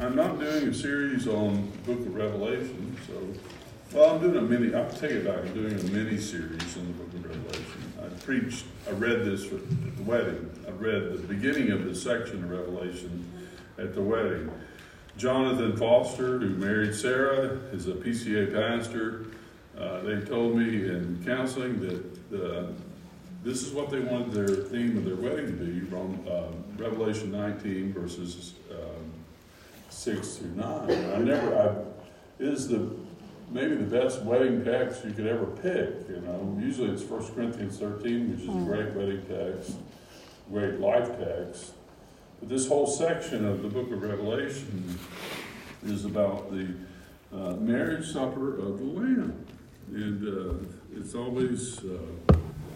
I'm not doing a series on the book of Revelation, so, well, I'm doing a mini, I'll tell you about. I'm doing a mini series in the book of Revelation. I preached, I read this at the wedding. I read the beginning of this section of Revelation at the wedding. Jonathan Foster, who married Sarah, is a PCA pastor. Uh, they told me in counseling that uh, this is what they wanted their theme of their wedding to be from uh, Revelation 19 verses 6 through 9. I never, I, is the maybe the best wedding text you could ever pick. You know, usually it's 1 Corinthians 13, which is a great wedding text, great life text. But this whole section of the book of Revelation is about the uh, marriage supper of the Lamb. And uh, it's always, uh,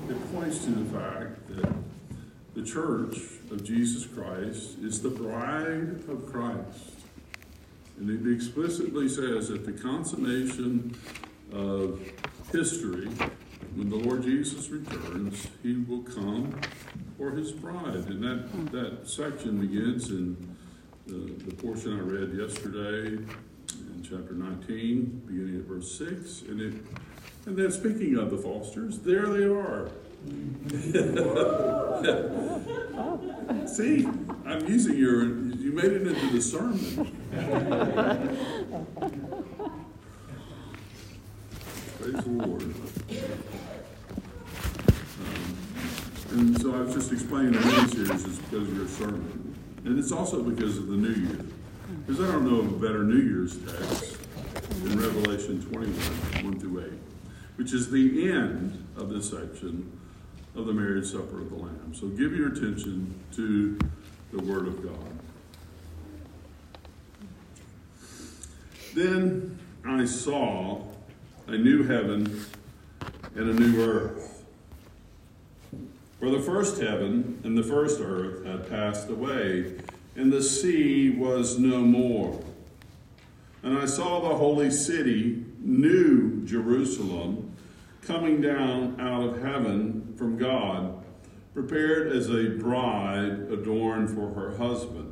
it points to the fact that the church of Jesus Christ is the bride of Christ. And it explicitly says that the consummation of history, when the Lord Jesus returns, he will come for his bride. And that, that section begins in the, the portion I read yesterday in chapter 19, beginning at verse 6. And, it, and then speaking of the Fosters, there they are. See, I'm using your, you made it into the sermon. Praise the Lord. Um, and so I was just explaining the mini series is because of your sermon. And it's also because of the New Year. Because I don't know of a better New Year's text than Revelation 21, 1 through 8, which is the end of this section of the marriage supper of the Lamb. So give your attention to the Word of God. Then I saw a new heaven and a new earth. For the first heaven and the first earth had passed away, and the sea was no more. And I saw the holy city, New Jerusalem, coming down out of heaven from God, prepared as a bride adorned for her husband.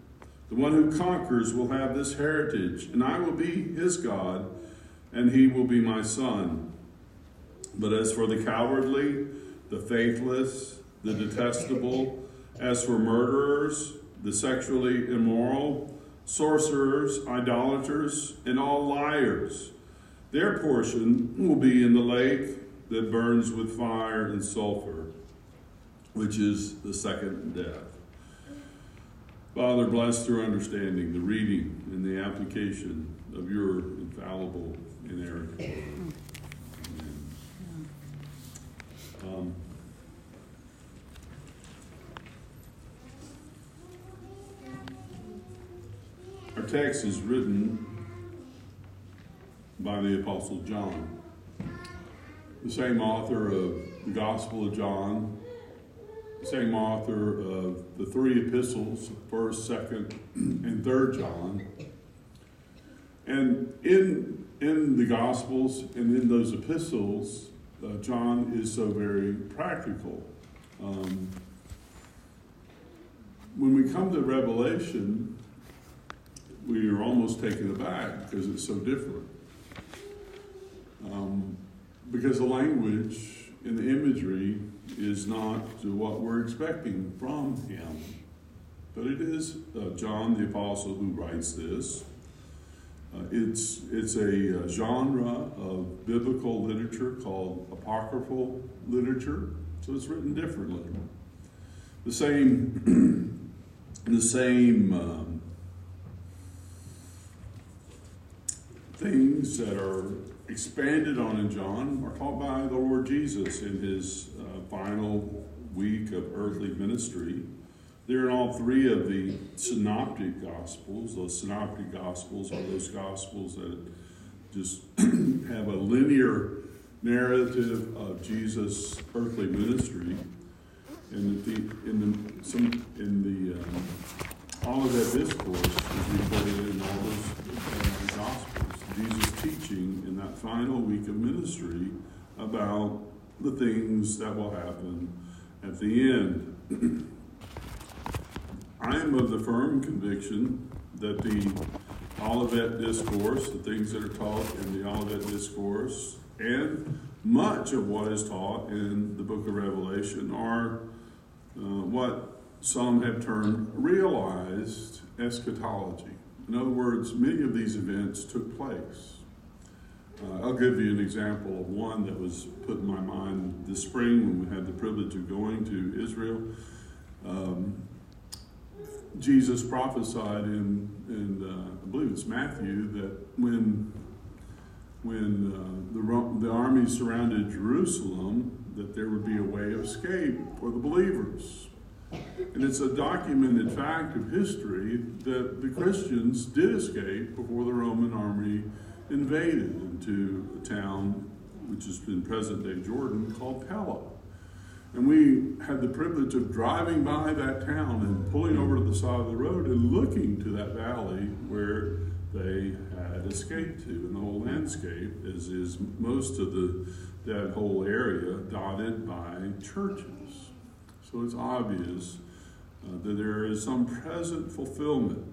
The one who conquers will have this heritage, and I will be his God, and he will be my son. But as for the cowardly, the faithless, the detestable, as for murderers, the sexually immoral, sorcerers, idolaters, and all liars, their portion will be in the lake that burns with fire and sulfur, which is the second death. Father, bless through understanding the reading and the application of your infallible, inerrant word. Um, our text is written by the Apostle John, the same author of the Gospel of John, same author of the three epistles, first, second, and third John. And in in the Gospels and in those epistles, uh, John is so very practical. Um, when we come to Revelation, we are almost taken aback because it's so different. Um, because the language and the imagery is not what we're expecting from him. But it is uh, John the Apostle who writes this. Uh, it's, it's a uh, genre of biblical literature called apocryphal literature, so it's written differently. The same, the same um, things that are expanded on in John are taught by the Lord Jesus in his uh, final week of earthly ministry. They're in all three of the synoptic gospels. Those synoptic gospels are those gospels that just have a linear narrative of Jesus' earthly ministry. And the, in the, some, in the um, Olivet Discourse is recorded in all those uh, gospels. Jesus teaching in final week of ministry about the things that will happen at the end. I am of the firm conviction that the Olivet Discourse, the things that are taught in the Olivet Discourse, and much of what is taught in the book of Revelation are uh, what some have termed realized eschatology. In other words, many of these events took place. Uh, I'll give you an example of one that was put in my mind this spring when we had the privilege of going to Israel. Um, Jesus prophesied in, in uh, I believe it's Matthew, that when when uh, the, the army surrounded Jerusalem, that there would be a way of escape for the believers. And it's a documented fact of history that the Christians did escape before the Roman army invaded into a town which has been present day Jordan called Pella. And we had the privilege of driving by that town and pulling over to the side of the road and looking to that valley where they had escaped to. And the whole landscape is, is most of the that whole area dotted by churches. So it's obvious uh, that there is some present fulfillment.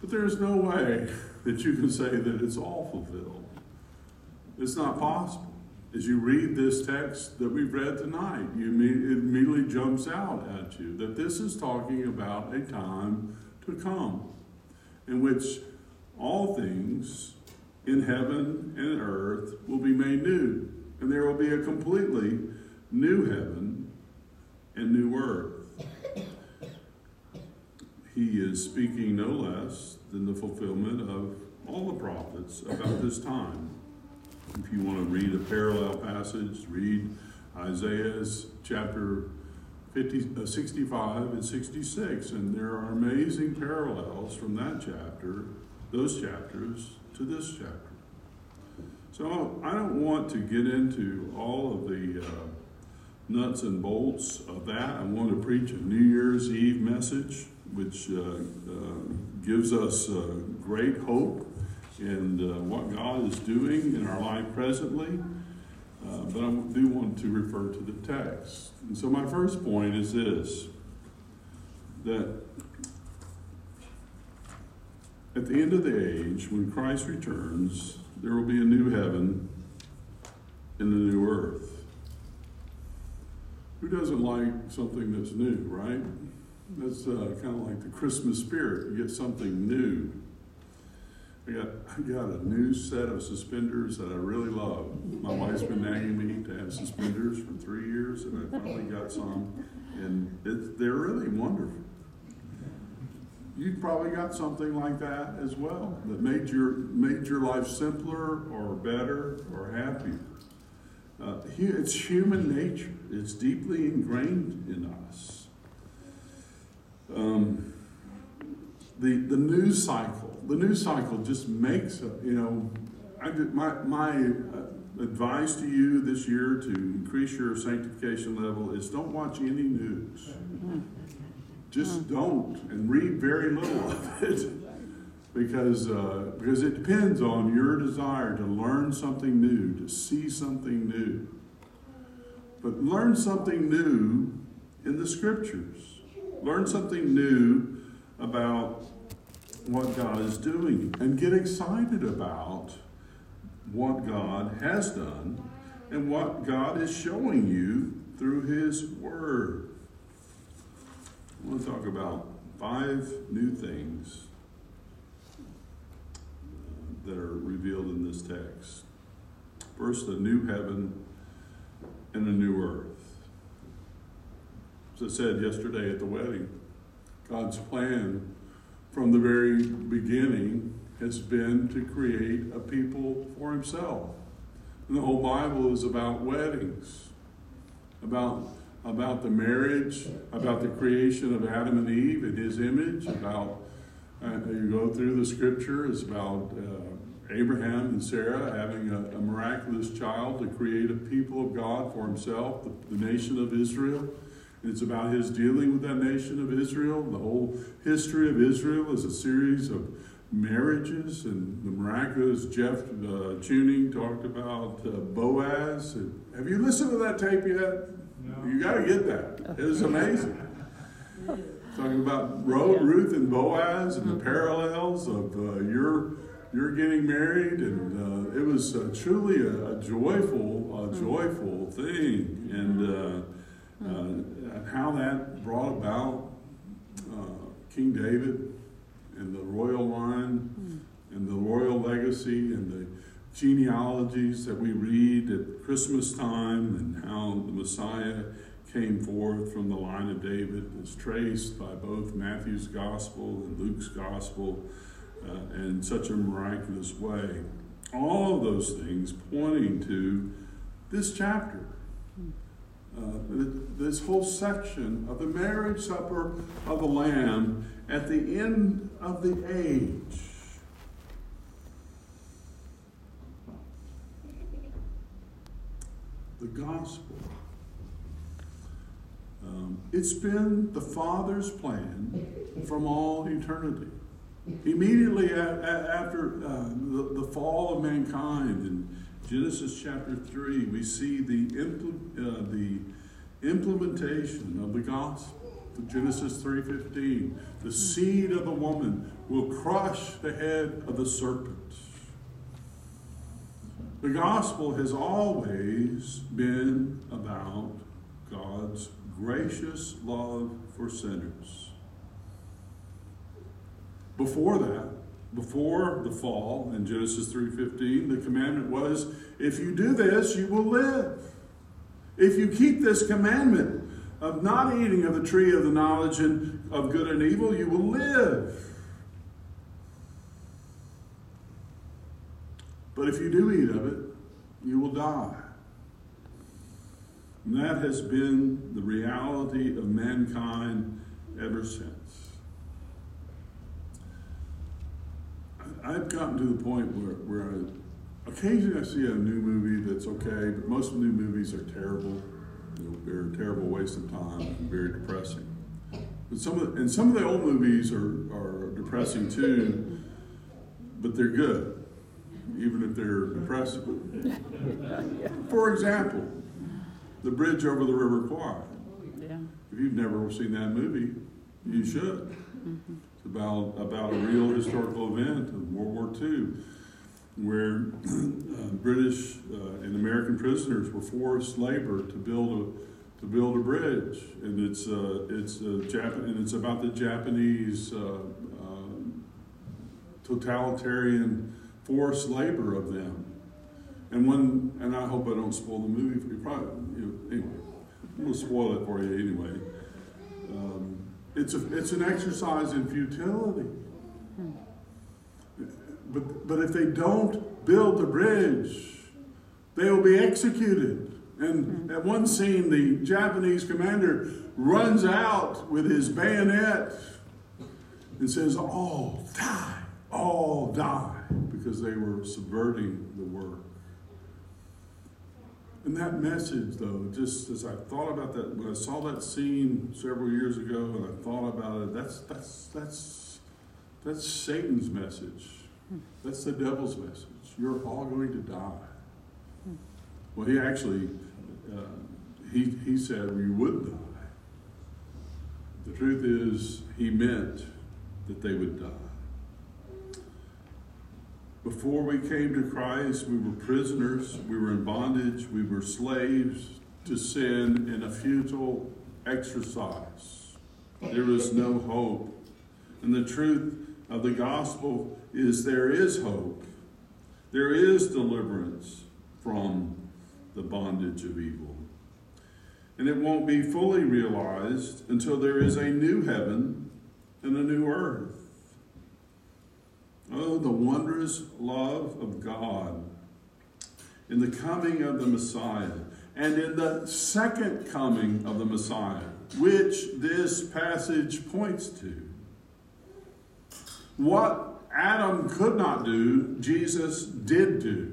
But there is no way that you can say that it's all fulfilled. It's not possible. As you read this text that we've read tonight, you it immediately jumps out at you that this is talking about a time to come in which all things in heaven and earth will be made new, and there will be a completely new heaven and new earth. He is speaking no less than the fulfillment of all the prophets about this time. If you want to read a parallel passage, read Isaiah's chapter 50, uh, 65 and 66, and there are amazing parallels from that chapter, those chapters, to this chapter. So I don't want to get into all of the uh, nuts and bolts of that. I want to preach a New Year's Eve message, which uh, uh, gives us uh, great hope in what God is doing in our life presently. But I do want to refer to the text. And so my first point is this that at the end of the age, when Christ returns, there will be a new heaven and a new earth. Who doesn't like something that's new, right? That's uh, kind of like the Christmas spirit. You get something new. I got, I got a new set of suspenders that I really love. My wife's been nagging me to have suspenders for three years, and I finally got some, and it, they're really wonderful. You probably got something like that as well that made your made your life simpler or better or happier. Uh, it's human nature. It's deeply ingrained in us. Um, the the news cycle, the news cycle just makes you know. I did, my my uh, advice to you this year to increase your sanctification level is don't watch any news. Just don't, and read very little of it because, uh, because it depends on your desire to learn something new, to see something new. But learn something new in the scriptures. Learn something new about what God is doing and get excited about what God has done and what God is showing you through His Word. I want to talk about five new things that are revealed in this text. First, a new heaven and a new. As I said yesterday at the wedding, God's plan from the very beginning has been to create a people for Himself. And the whole Bible is about weddings, about, about the marriage, about the creation of Adam and Eve in His image, about, uh, you go through the scripture, it's about uh, Abraham and Sarah having a, a, miraculous child to create a people of God for Himself, the, the nation of Israel. It's about his dealing with that nation of Israel. The whole history of Israel is a series of marriages and the miraculous Jeff uh, Tuning talked about uh, Boaz. And have you listened to that tape yet? No. You got to get that. It was amazing. Talking about Ruth and Boaz and the parallels of uh, your you're getting married, and uh, it was uh, truly a, a, joyful, a joyful thing, and uh, how that brought about uh, King David and the royal line mm. and the royal legacy and the genealogies that we read at Christmas time and how the Messiah came forth from the line of David is traced by both Matthew's gospel and Luke's gospel uh, in such a miraculous way. All of those things pointing to this chapter. Uh, this whole section of the marriage supper of the Lamb at the end of the age. The gospel. Um, it's been the Father's plan from all eternity. Immediately a- a- after uh, the, the fall of mankind in Genesis chapter 3, we see the, impl- uh, the implementation of the gospel. Genesis 3:15, the seed of the woman will crush the head of the serpent. The gospel has always been about God's gracious love for sinners. Before that, before the fall in Genesis 3:15, the commandment was if you do this, you will live. If you keep this commandment, of not eating of the tree of the knowledge of good and evil, you will live. But if you do eat of it, you will die. And that has been the reality of mankind ever since. I've gotten to the point where, where I, occasionally I see a new movie that's okay, but most new movies are terrible. They're a terrible waste of time, and very depressing. But some of the, and some of the old movies are, are depressing too, but they're good, even if they're depressing. For example, The Bridge Over the River Kwai. If you've never seen that movie, you should. Mm-hmm. About, about a real historical event of World War II where uh, British uh, and American prisoners were forced labor to build a to build a bridge, and it's uh, it's Jap- and it's about the Japanese uh, um, totalitarian forced labor of them. And when and I hope I don't spoil the movie for you. Probably you know, anyway. I'm gonna spoil it for you anyway. Um, it's a it's an exercise in futility. But, but if they don't build the bridge, they will be executed. And at one scene, the Japanese commander runs out with his bayonet and says, All die, all die, because they were subverting the work. And that message, though, just as I thought about that, when I saw that scene several years ago and I thought about it, that's, that's, that's, that's Satan's message. That's the devil's message. You're all going to die. Well, he actually, uh, he, he said we would die. The truth is, he meant that they would die. Before we came to Christ, we were prisoners, we were in bondage, we were slaves to sin in a futile exercise. There was no hope. And the truth of the gospel is there is hope. There is deliverance from the bondage of evil. And it won't be fully realized until there is a new heaven and a new earth. Oh, the wondrous love of God in the coming of the Messiah and in the second coming of the Messiah, which this passage points to. What Adam could not do, Jesus did do.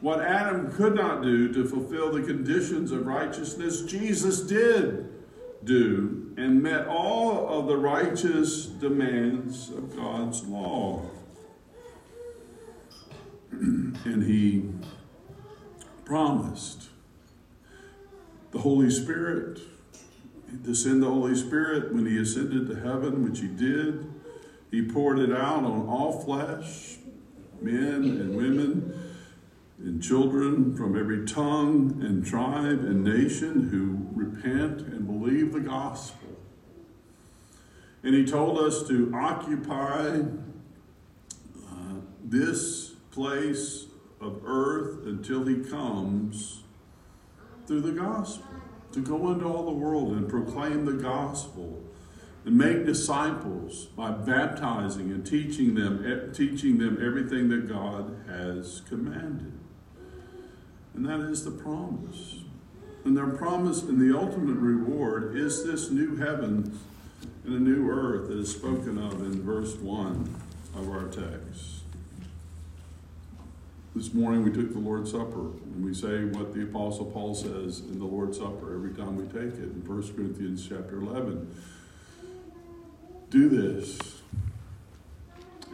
What Adam could not do to fulfill the conditions of righteousness, Jesus did do and met all of the righteous demands of God's law. and he promised the Holy Spirit, to send the Holy Spirit when he ascended to heaven, which he did. He poured it out on all flesh, men and women and children from every tongue and tribe and nation who repent and believe the gospel. And he told us to occupy uh, this place of earth until he comes through the gospel, to go into all the world and proclaim the gospel and make disciples by baptizing and teaching them teaching them everything that God has commanded. And that is the promise. And their promise and the ultimate reward is this new heaven and a new earth that is spoken of in verse 1 of our text. This morning we took the Lord's Supper, and we say what the Apostle Paul says in the Lord's Supper every time we take it in 1 Corinthians chapter 11. Do this.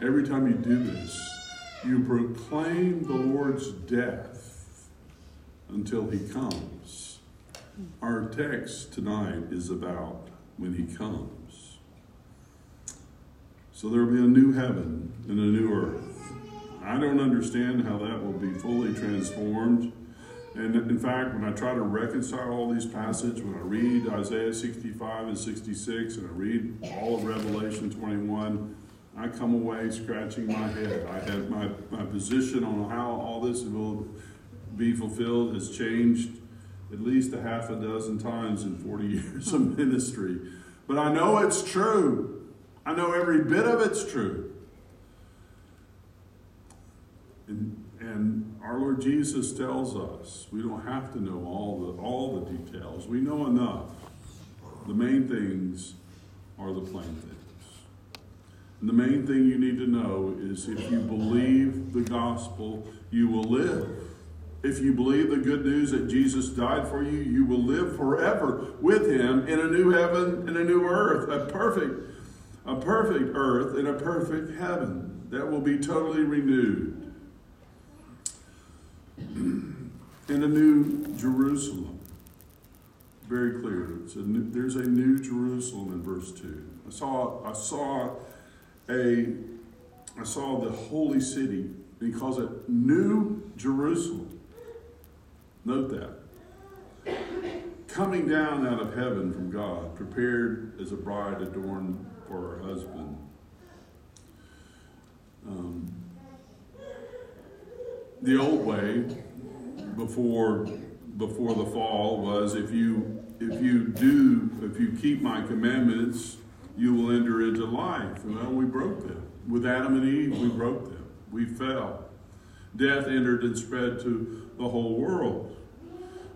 Every time you do this, you proclaim the Lord's death until he comes. Our text tonight is about when he comes. So there will be a new heaven and a new earth. I don't understand how that will be fully transformed. And in fact, when I try to reconcile all these passages, when I read Isaiah 65 and 66, and I read all of Revelation 21, I come away scratching my head. I have my, my position on how all this will be fulfilled has changed at least a half a dozen times in 40 years of ministry. But I know it's true. I know every bit of it's true. And, and our Lord Jesus tells us we don't have to know all the, all the details. We know enough. The main things are the plain things. And the main thing you need to know is if you believe the gospel, you will live. If you believe the good news that Jesus died for you, you will live forever with him in a new heaven and a new earth, a perfect, a perfect earth and a perfect heaven that will be totally renewed in a new Jerusalem. Very clear. A new, there's a new Jerusalem in verse 2. I saw, I saw a I saw the holy city. He calls it New Jerusalem. Note that. Coming down out of heaven from God, prepared as a bride adorned for her husband. Um, the old way before before the fall was if you if you do if you keep my commandments you will enter into life. Well we broke them. With adam and eve we broke them. We fell. Death entered and spread to the whole world.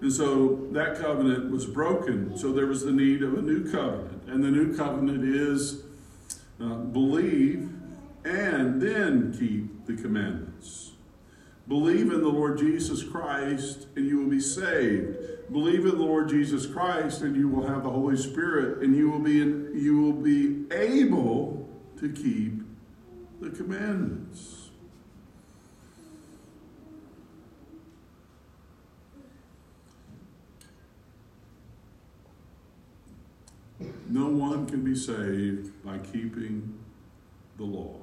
And so that covenant was broken. So there was the need of a new covenant. And the new covenant is uh, believe and then keep the commandments Believe in the Lord Jesus Christ and you will be saved. Believe in the Lord Jesus Christ and you will have the Holy Spirit and you will be in, you will be able to keep the commandments. No one can be saved by keeping the law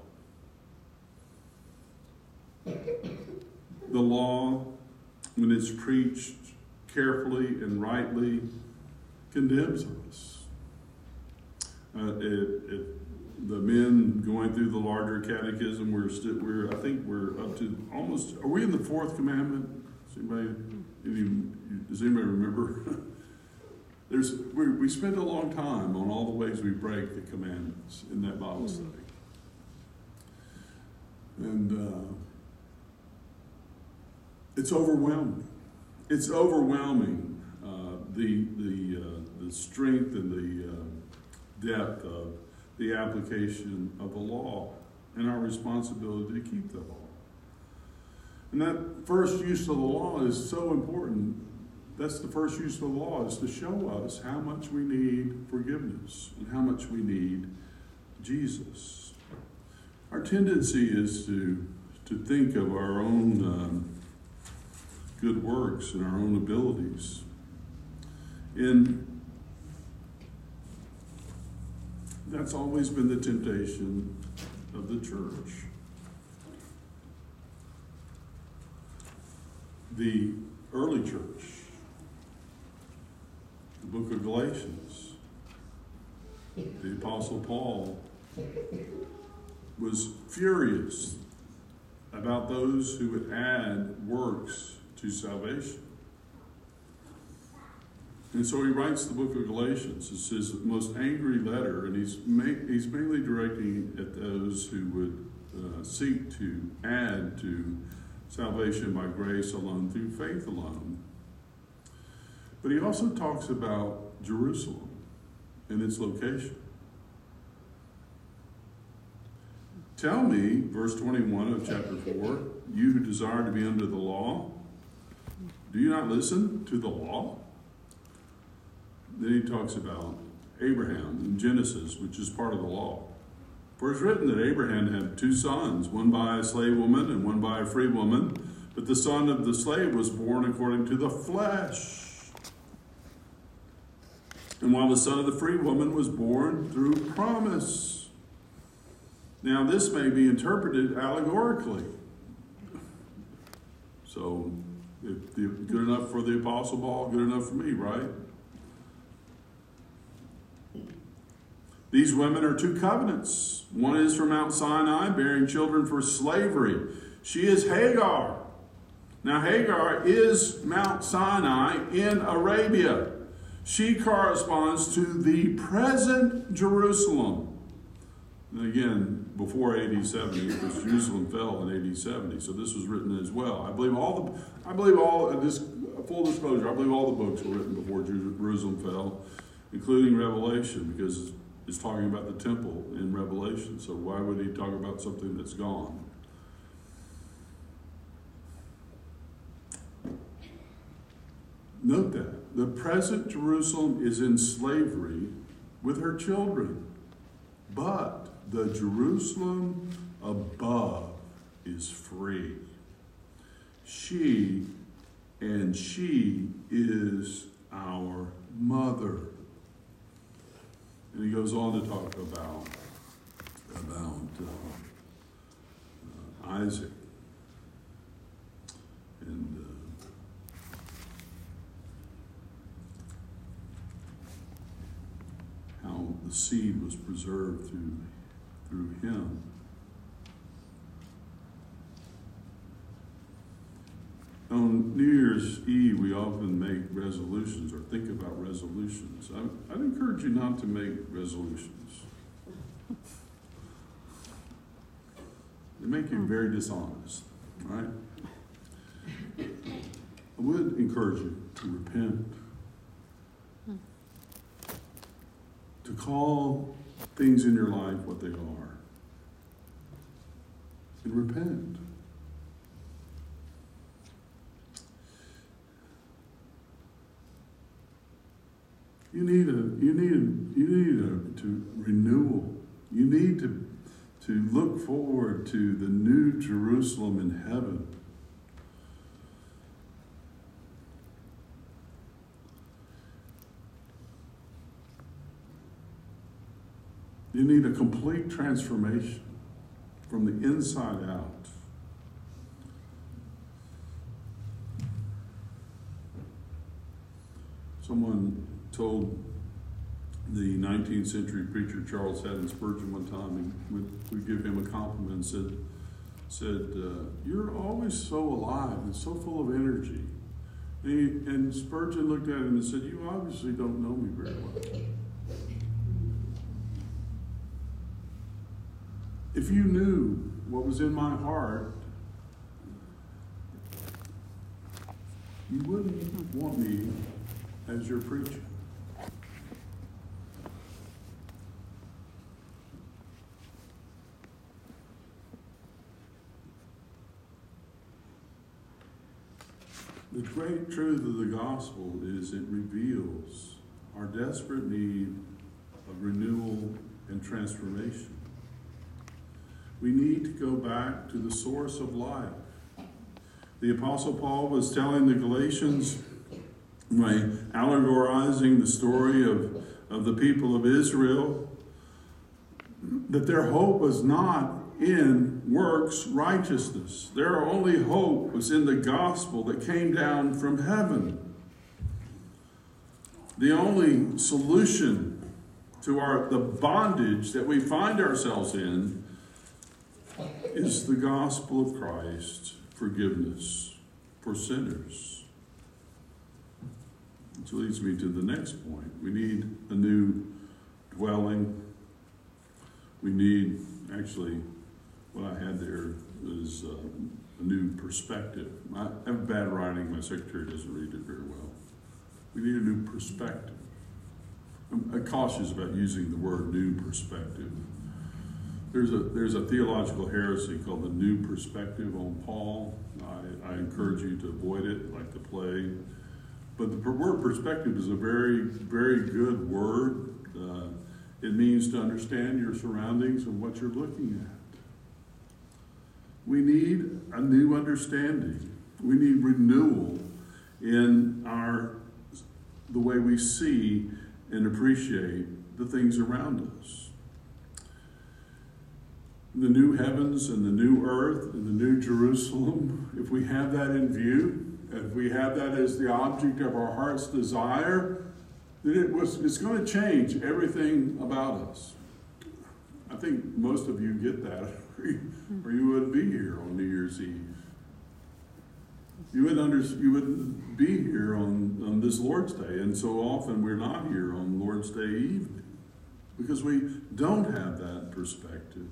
the law, when it's preached carefully and rightly, condemns us. Uh, it, it, the men going through the larger catechism. We're still, we're, I think we're up to almost, are we in the fourth commandment? Does anybody, any, does anybody remember? There's, we, we spent a long time on all the ways we break the commandments in that Bible study. And uh, it's overwhelming. It's overwhelming uh, the, the, uh, the strength and the uh, depth of the application of the law and our responsibility to keep the law. And that first use of the law is so important that's the first use of the law is to show us how much we need forgiveness and how much we need Jesus. Our tendency is to, to think of our own um, good works and our own abilities. And that's always been the temptation of the church. The early church the book of Galatians, the Apostle Paul was furious about those who would add works to salvation. And so he writes the book of Galatians. It's his most angry letter, and he's, ma- he's mainly directing at those who would uh, seek to add to salvation by grace alone through faith alone. But he also talks about Jerusalem and its location. Tell me, verse 21 of chapter 4, you who desire to be under the law, do you not listen to the law? Then he talks about Abraham in Genesis, which is part of the law. For it's written that Abraham had two sons, one by a slave woman and one by a free woman. But the son of the slave was born according to the flesh and while the son of the free woman was born through promise. Now, this may be interpreted allegorically. So, if the, good enough for the Apostle Paul, good enough for me, right? These women are two covenants. One is from Mount Sinai, bearing children for slavery. She is Hagar. Now, Hagar is Mount Sinai in Arabia. She corresponds to the present Jerusalem. And again, before AD 70, because Jerusalem fell in AD 70, so this was written as well. I believe all the, I believe all, this, full disclosure, I believe all the books were written before Jerusalem fell, including Revelation, because it's talking about the temple in Revelation. So why would he talk about something that's gone? Note that. The present Jerusalem is in slavery with her children, but the Jerusalem above is free. She and she is our mother. And he goes on to talk about, about uh, uh, Isaac and uh, how the seed was preserved through, through him. On New Year's Eve, we often make resolutions or think about resolutions. I, I'd encourage you not to make resolutions. They make you very dishonest, right? I would encourage you to repent to call things in your life what they are and repent. You need a you need a, you need a to renewal. You need to to look forward to the new Jerusalem in heaven. You need a complete transformation from the inside out. Someone told the 19th century preacher Charles Haddon Spurgeon one time, and would give him a compliment and said, said uh, You're always so alive and so full of energy. And, he, and Spurgeon looked at him and said, You obviously don't know me very well. If you knew what was in my heart, you wouldn't want me as your preacher. The great truth of the gospel is it reveals our desperate need of renewal and transformation. We need to go back to the source of life. The Apostle Paul was telling the Galatians by allegorizing the story of, of the people of Israel that their hope was not in works righteousness. Their only hope was in the gospel that came down from heaven. The only solution to our the bondage that we find ourselves in is the gospel of Christ, forgiveness for sinners. Which leads me to the next point. We need a new dwelling. We need actually what I had there is uh, a new perspective. I have bad writing. My secretary doesn't read it very well. We need a new perspective. I'm cautious about using the word new perspective. There's a, there's a theological heresy called the new perspective on Paul. I, I encourage you to avoid it like the plague. But the word perspective is a very, very good word. Uh, it means to understand your surroundings and what you're looking at. We need a new understanding. We need renewal in our the way we see and appreciate the things around us. The new heavens and the new earth and the new Jerusalem, if we have that in view, if we have that as the object of our heart's desire, then it was, it's going to change everything about us. I think most of you get that or you wouldn't be here on New Year's Eve. You wouldn't, under, you wouldn't be here on, on this Lord's Day. And so often we're not here on Lord's Day evening because we don't have that perspective.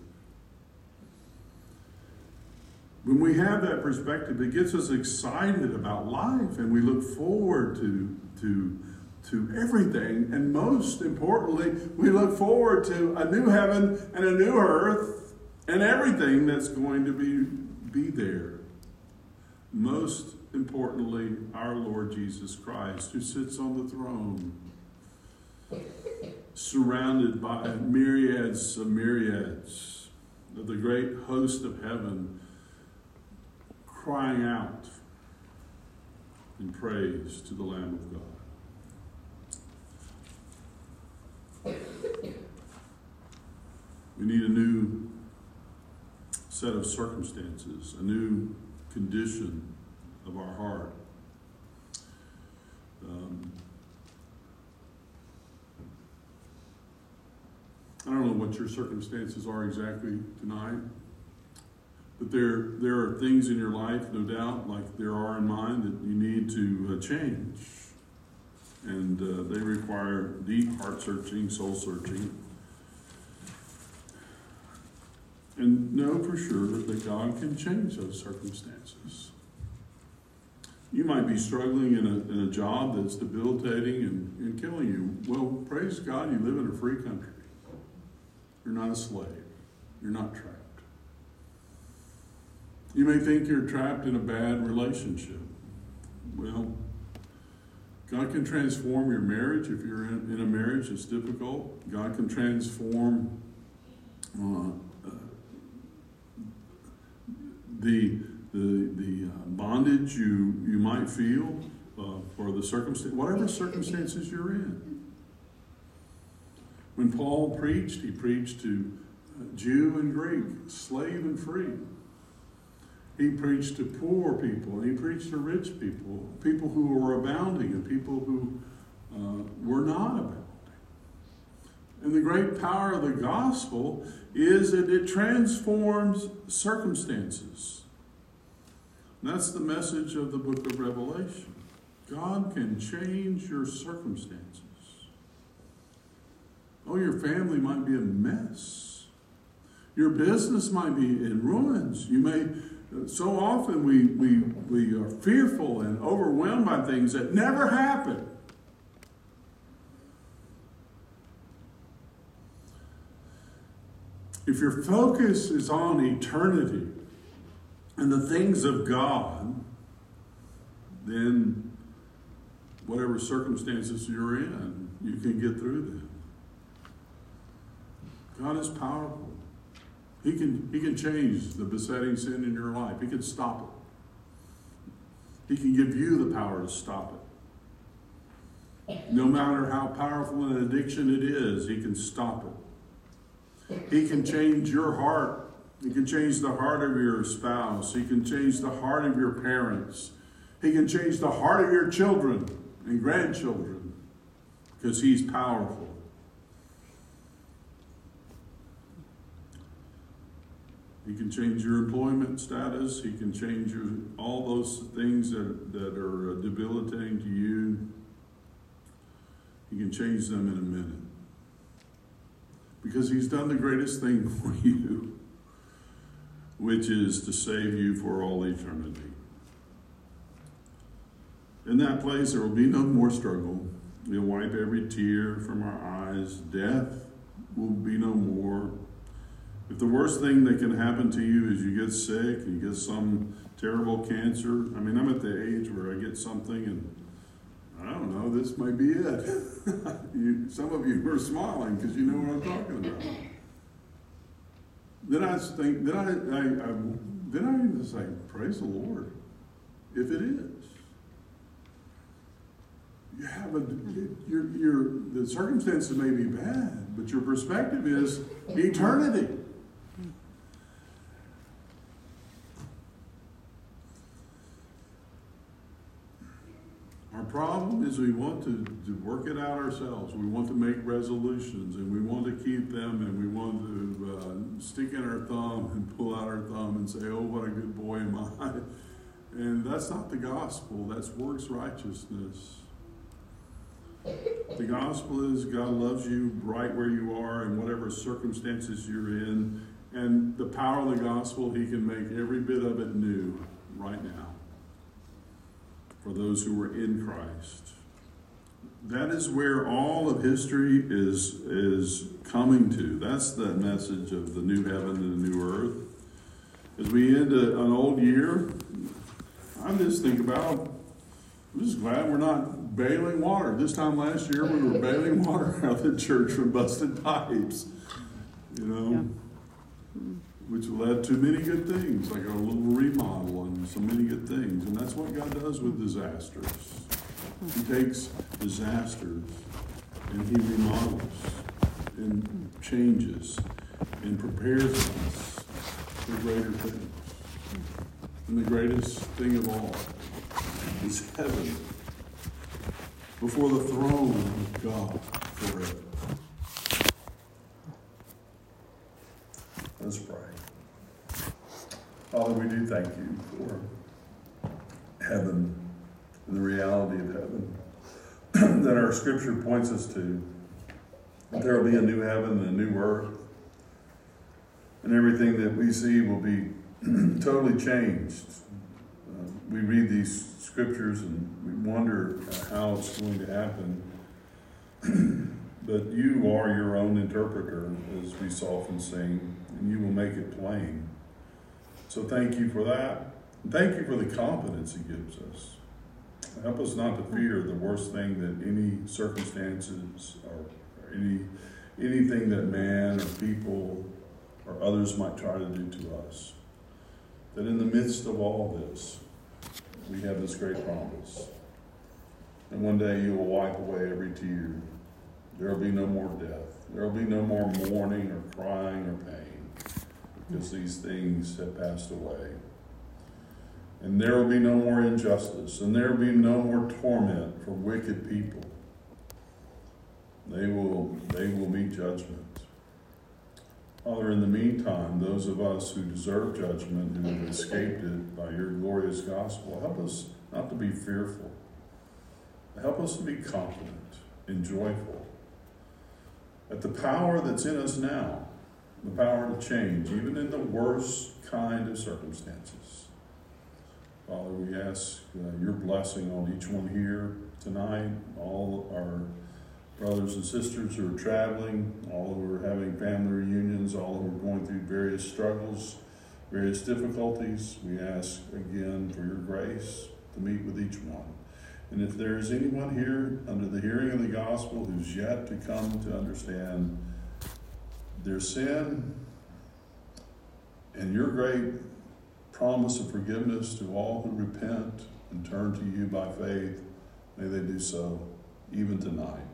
When we have that perspective, it gets us excited about life and we look forward to, to, to everything. And most importantly, we look forward to a new heaven and a new earth and everything that's going to be, be there. Most importantly, our Lord Jesus Christ, who sits on the throne, surrounded by myriads of myriads of the great host of heaven, crying out in praise to the Lamb of God. We need a new set of circumstances, a new condition of our heart. Um, I don't know what your circumstances are exactly tonight, but there, there are things in your life, no doubt, like there are in mine, that you need to uh, change. And uh, they require deep heart searching, soul searching. and know for sure that God can change those circumstances. You might be struggling in a, in a job that's debilitating and, and killing you. Well, praise God, you live in a free country. You're not a slave, you're not trapped. You may think you're trapped in a bad relationship. Well, God can transform your marriage if you're in, in a marriage that's difficult. God can transform uh, the, the, the uh, bondage you, you might feel uh, for the circumstance, whatever circumstances you're in. When Paul preached, he preached to Jew and Greek, slave and free. He preached to poor people, and he preached to rich people, people who were abounding and people who uh, were not abounding. And the great power of the gospel is that it transforms circumstances. And that's the message of the book of Revelation. God can change your circumstances. Oh, your family might be a mess. Your business might be in ruins. You may, so often we, we, we are fearful and overwhelmed by things that never happen. If your focus is on eternity and the things of God, then whatever circumstances you're in, you can get through them. God is powerful. He can, he can change the besetting sin in your life. He can stop it. He can give you the power to stop it. No matter how powerful an addiction it is, He can stop it. He can change your heart. He can change the heart of your spouse. He can change the heart of your parents. He can change the heart of your children and grandchildren because He's powerful. He can change your employment status. He can change your, all those things that, that are uh, debilitating to you. He can change them in a minute because he's done the greatest thing for you, which is to save you for all eternity. In that place, there will be no more struggle. He'll wipe every tear from our eyes. Death will be no more. If the worst thing that can happen to you is you get sick, you get some terrible cancer. I mean, I'm at the age where I get something and I don't know, this might be it. you, some of you are smiling because you know what I'm talking about. Then I think, then I, I, I then I just say, praise the Lord, if it is. You have a, your, your, the circumstances may be bad, but your perspective is eternity. Problem is we want to, to work it out ourselves. We want to make resolutions and we want to keep them and we want to uh, stick in our thumb and pull out our thumb and say, oh, what a good boy am I. And that's not the gospel, that's works righteousness. The gospel is God loves you right where you are in whatever circumstances you're in. And the power of the gospel, He can make every bit of it new right now for those who were in Christ. That is where all of history is, is coming to. That's the message of the new heaven and the new earth. As we end a, an old year, I just think about, I'm just glad we're not bailing water. This time last year, we were bailing water out of the church from busted pipes. You know? Yeah mm-hmm. Which led to many good things, like a little remodel and so many good things. And that's what God does with disasters. He takes disasters and He remodels and changes and prepares us for greater things. And the greatest thing of all is heaven before the throne of God forever. Let's pray. Father, we do thank you for heaven the reality of heaven that our scripture points us to. That there will be a new heaven and a new earth, and everything that we see will be totally changed. Uh, we read these scriptures and we wonder how it's going to happen. but you are your own interpreter, as we so often sing, and you will make it plain. So thank you for that. Thank you for the confidence He gives us. Help us not to fear the worst thing that any circumstances or, any anything that man or people or others might try to do to us. That in the midst of all this, we have this great promise. And one day you will wipe away every tear. There will be no more death. There will be no more mourning or crying or pain because these things have passed away. And there will be no more injustice, and there will be no more torment for wicked people. They will, they will meet judgment. Father, in the meantime, those of us who deserve judgment, who have escaped it by your glorious gospel, help us not to be fearful. Help us to be confident and joyful at the power that's in us now, the power to change, even in the worst kind of circumstances. Father, we ask uh, your blessing on each one here tonight, all our brothers and sisters who are traveling, all who are having family reunions, all who are going through various struggles, various difficulties. We ask again for your grace to meet with each one. And if there is anyone here under the hearing of the gospel who's yet to come to understand their sin and your great promise of forgiveness to all who repent and turn to you by faith, may they do so even tonight.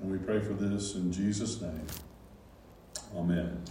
And we pray for this in Jesus' name. Amen.